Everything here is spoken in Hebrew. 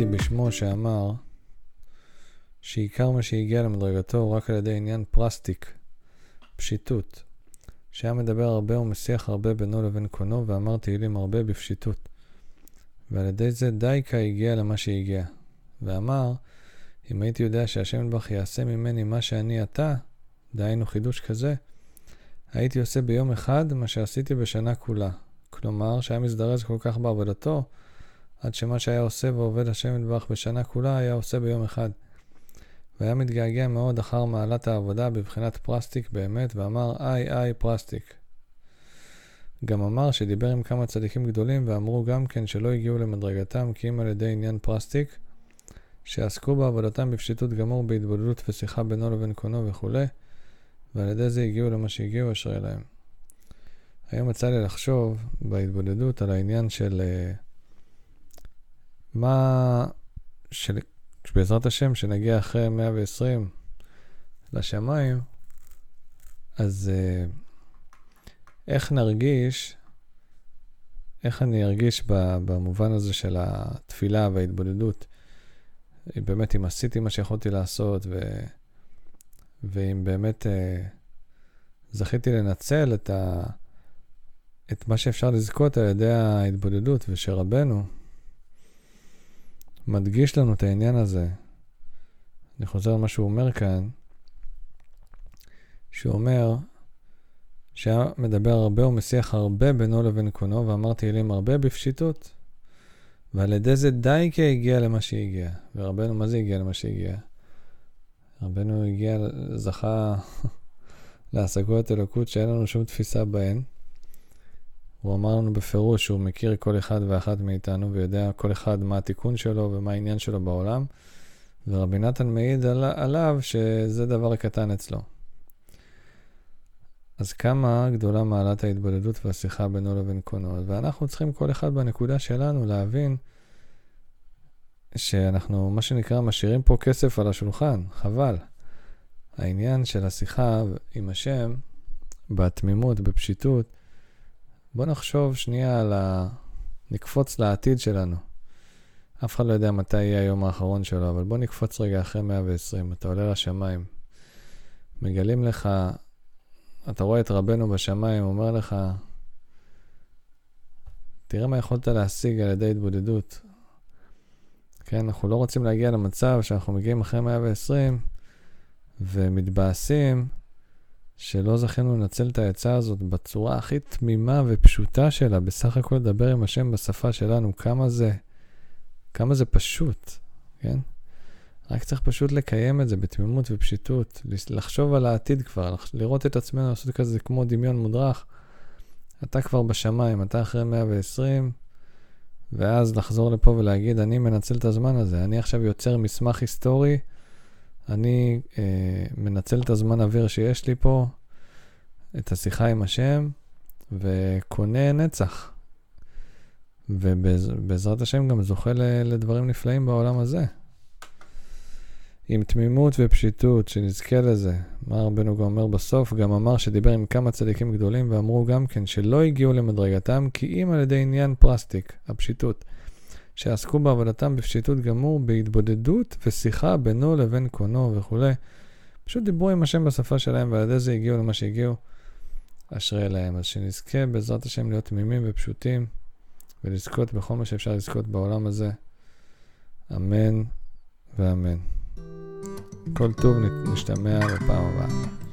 האמנתי בשמו שאמר שעיקר מה שהגיע למדרגתו הוא רק על ידי עניין פרסטיק, פשיטות, שהיה מדבר הרבה ומשיח הרבה בינו לבין קונו ואמר תהילים הרבה בפשיטות. ועל ידי זה דייקה הגיע למה שהגיע. ואמר, אם הייתי יודע שהשם נדבך יעשה ממני מה שאני עתה, דהיינו חידוש כזה, הייתי עושה ביום אחד מה שעשיתי בשנה כולה. כלומר, שהיה מזדרז כל כך בעבודתו, עד שמה שהיה עושה ועובד השם נדבך בשנה כולה, היה עושה ביום אחד. והיה מתגעגע מאוד אחר מעלת העבודה בבחינת פראסטיק באמת, ואמר, איי איי פראסטיק. גם אמר שדיבר עם כמה צדיקים גדולים, ואמרו גם כן שלא הגיעו למדרגתם כי אם על ידי עניין פראסטיק, שעסקו בעבודתם בפשיטות גמור, בהתבודדות ושיחה בינו לבין קונו וכולי, ועל ידי זה הגיעו למה שהגיעו, אשרי להם. היום יצא לי לחשוב בהתבודדות על העניין של uh, מה, של, בעזרת השם, שנגיע אחרי 120 לשמיים, אז uh, איך נרגיש, איך אני ארגיש במובן הזה של התפילה וההתבודדות, באמת אם עשיתי מה שיכולתי לעשות, ו, ואם באמת uh, זכיתי לנצל את, ה, את מה שאפשר לזכות על ידי ההתבודדות, ושרבנו מדגיש לנו את העניין הזה. אני חוזר למה שהוא אומר כאן, שהוא אומר שהיה מדבר הרבה ומשיח הרבה בינו לבין קונו, ואמר תהילים הרבה בפשיטות, ועל ידי זה די כי הגיע למה שהגיע. ורבנו, מה זה הגיע למה שהגיע? רבנו הגיע, זכה להשגות אלוקות שאין לנו שום תפיסה בהן. הוא אמר לנו בפירוש שהוא מכיר כל אחד ואחת מאיתנו ויודע כל אחד מה התיקון שלו ומה העניין שלו בעולם, ורבי נתן מעיד על, עליו שזה דבר קטן אצלו. אז כמה גדולה מעלת ההתבודדות והשיחה בינו לבין קונו, ואנחנו צריכים כל אחד בנקודה שלנו להבין שאנחנו, מה שנקרא, משאירים פה כסף על השולחן, חבל. העניין של השיחה עם השם, בתמימות, בפשיטות, בוא נחשוב שנייה על ה... נקפוץ לעתיד שלנו. אף אחד לא יודע מתי יהיה היום האחרון שלו, אבל בוא נקפוץ רגע אחרי 120. אתה עולה לשמיים. מגלים לך, אתה רואה את רבנו בשמיים, אומר לך, תראה מה יכולת להשיג על ידי התבודדות. כן, אנחנו לא רוצים להגיע למצב שאנחנו מגיעים אחרי 120 ומתבאסים שלא זכינו לנצל את העצה הזאת בצורה הכי תמימה ופשוטה שלה, בסך הכל לדבר עם השם בשפה שלנו, כמה זה, כמה זה פשוט, כן? רק צריך פשוט לקיים את זה בתמימות ופשיטות, לחשוב על העתיד כבר, לראות את עצמנו, לעשות כזה כמו דמיון מודרך. אתה כבר בשמיים, אתה אחרי 120, ואז לחזור לפה ולהגיד, אני מנצל את הזמן הזה, אני עכשיו יוצר מסמך היסטורי, אני אה, מנצל את הזמן אוויר שיש לי פה, את השיחה עם השם, וקונה נצח. ובעזרת השם גם זוכה לדברים נפלאים בעולם הזה. עם תמימות ופשיטות, שנזכה לזה. מה רבנו גם אומר בסוף? גם אמר שדיבר עם כמה צדיקים גדולים ואמרו גם כן שלא הגיעו למדרגתם כי אם על ידי עניין פרסטיק, הפשיטות. שעסקו בעבודתם בפשיטות גמור, בהתבודדות ושיחה בינו לבין קונו וכולי. פשוט דיברו עם השם בשפה שלהם ועל ידי זה הגיעו למה שהגיעו. אשרי להם. אז שנזכה בעזרת השם להיות תמימים ופשוטים ולזכות בכל מה שאפשר לזכות בעולם הזה. אמן ואמן. כל טוב נשתמע בפעם הבאה.